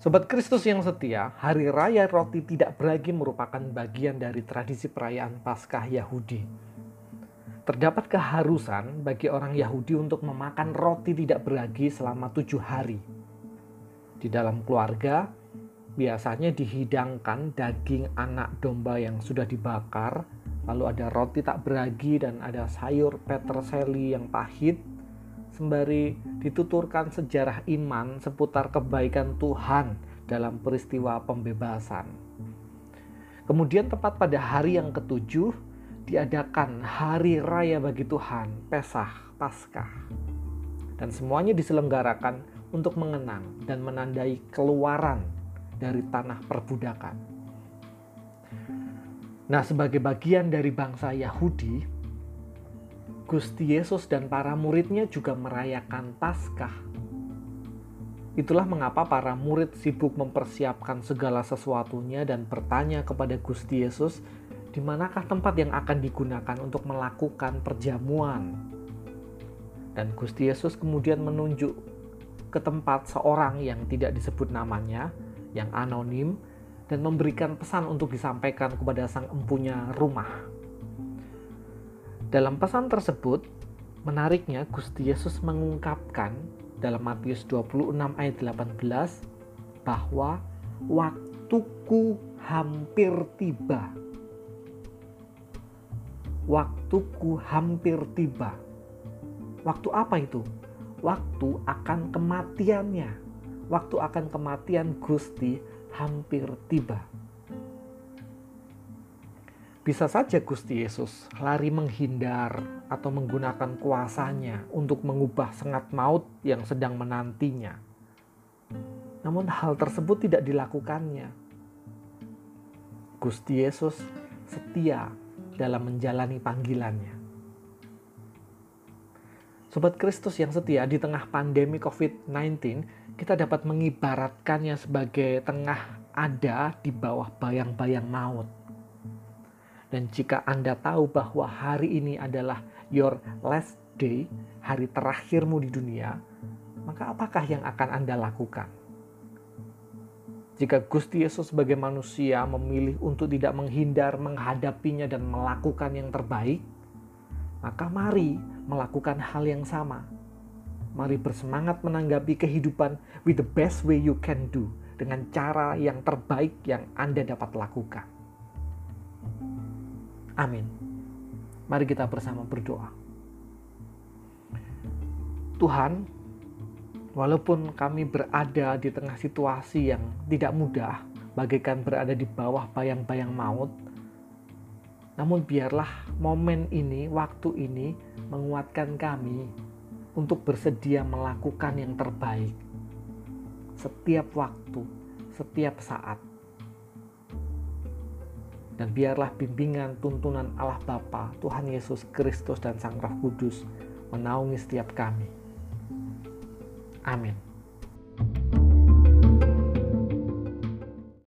Sobat Kristus yang setia, Hari Raya Roti Tidak Beragi merupakan bagian dari tradisi perayaan Paskah Yahudi. Terdapat keharusan bagi orang Yahudi untuk memakan roti tidak beragi selama tujuh hari. Di dalam keluarga, biasanya dihidangkan daging anak domba yang sudah dibakar, lalu ada roti tak beragi dan ada sayur peterseli yang pahit, sembari dituturkan sejarah iman seputar kebaikan Tuhan dalam peristiwa pembebasan. Kemudian tepat pada hari yang ketujuh diadakan hari raya bagi Tuhan, Pesah, Paskah. Dan semuanya diselenggarakan untuk mengenang dan menandai keluaran dari tanah perbudakan. Nah, sebagai bagian dari bangsa Yahudi, Gusti Yesus dan para muridnya juga merayakan Paskah. Itulah mengapa para murid sibuk mempersiapkan segala sesuatunya dan bertanya kepada Gusti Yesus, di manakah tempat yang akan digunakan untuk melakukan perjamuan. Dan Gusti Yesus kemudian menunjuk ke tempat seorang yang tidak disebut namanya, yang anonim, dan memberikan pesan untuk disampaikan kepada sang empunya rumah. Dalam pesan tersebut, menariknya Gusti Yesus mengungkapkan dalam Matius 26 ayat 18 bahwa waktuku hampir tiba. Waktuku hampir tiba. Waktu apa itu? Waktu akan kematiannya. Waktu akan kematian Gusti hampir tiba. Bisa saja Gusti Yesus lari menghindar atau menggunakan kuasanya untuk mengubah sengat maut yang sedang menantinya. Namun hal tersebut tidak dilakukannya. Gusti Yesus setia dalam menjalani panggilannya. Sobat Kristus yang setia di tengah pandemi COVID-19, kita dapat mengibaratkannya sebagai tengah ada di bawah bayang-bayang maut dan jika Anda tahu bahwa hari ini adalah your last day, hari terakhirmu di dunia, maka apakah yang akan Anda lakukan? Jika Gusti Yesus sebagai manusia memilih untuk tidak menghindar, menghadapinya dan melakukan yang terbaik, maka mari melakukan hal yang sama. Mari bersemangat menanggapi kehidupan with the best way you can do dengan cara yang terbaik yang Anda dapat lakukan. Amin. Mari kita bersama berdoa. Tuhan, walaupun kami berada di tengah situasi yang tidak mudah, bagaikan berada di bawah bayang-bayang maut, namun biarlah momen ini, waktu ini menguatkan kami untuk bersedia melakukan yang terbaik setiap waktu, setiap saat dan biarlah bimbingan tuntunan Allah Bapa, Tuhan Yesus Kristus dan Sang Roh Kudus menaungi setiap kami. Amin.